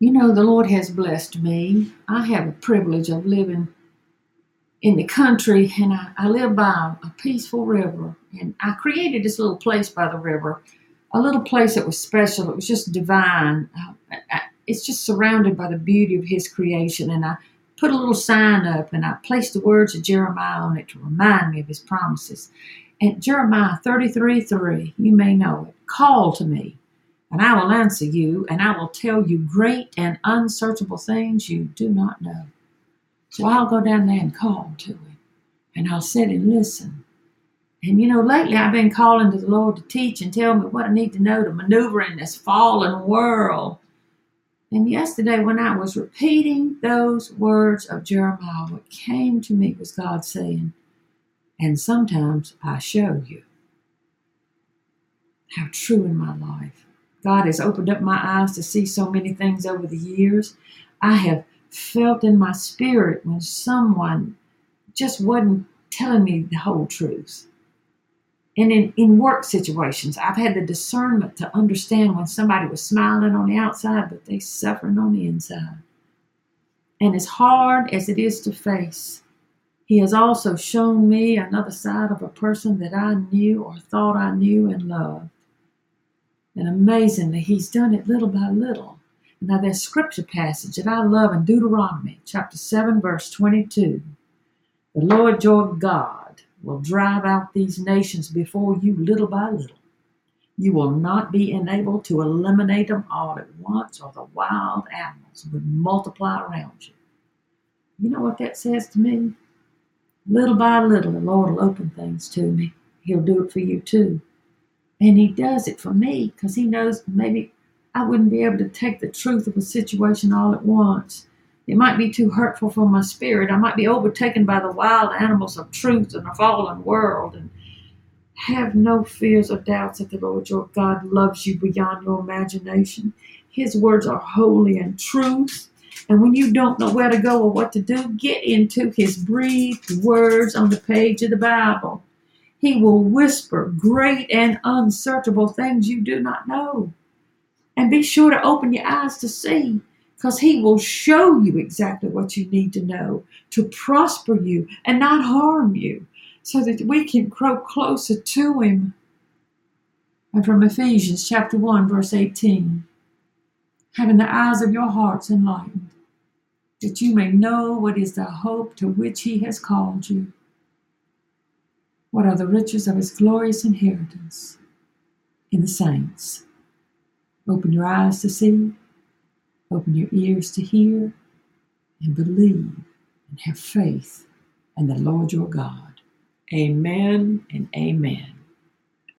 You know, the Lord has blessed me. I have a privilege of living in the country, and I, I live by a peaceful river. And I created this little place by the river, a little place that was special. It was just divine. Uh, it's just surrounded by the beauty of His creation. And I put a little sign up, and I placed the words of Jeremiah on it to remind me of His promises. And Jeremiah 33 3, you may know it. Call to me, and I will answer you, and I will tell you great and unsearchable things you do not know. So I'll go down there and call to him, and I'll sit and listen. And you know, lately I've been calling to the Lord to teach and tell me what I need to know to maneuver in this fallen world. And yesterday, when I was repeating those words of Jeremiah, what came to me was God saying, And sometimes I show you. How true in my life. God has opened up my eyes to see so many things over the years. I have felt in my spirit when someone just wasn't telling me the whole truth. And in, in work situations, I've had the discernment to understand when somebody was smiling on the outside, but they suffering on the inside. And as hard as it is to face, he has also shown me another side of a person that I knew or thought I knew and loved. And amazingly, he's done it little by little. Now, there's scripture passage that I love in Deuteronomy chapter 7, verse 22. The Lord your God will drive out these nations before you little by little. You will not be enabled to eliminate them all at once, or the wild animals would multiply around you. You know what that says to me? Little by little, the Lord will open things to me. He'll do it for you too. And He does it for me because He knows maybe I wouldn't be able to take the truth of a situation all at once. It might be too hurtful for my spirit. I might be overtaken by the wild animals of truth in a fallen world and have no fears or doubts that the Lord your God loves you beyond your imagination. His words are holy and truth. And when you don't know where to go or what to do, get into his breathed words on the page of the Bible. He will whisper great and unsearchable things you do not know. And be sure to open your eyes to see, because He will show you exactly what you need to know to prosper you and not harm you, so that we can grow closer to Him. And from Ephesians chapter 1, verse 18 having the eyes of your hearts enlightened, that you may know what is the hope to which He has called you. What are the riches of His glorious inheritance in the saints? Open your eyes to see, open your ears to hear, and believe and have faith in the Lord your God. Amen and amen.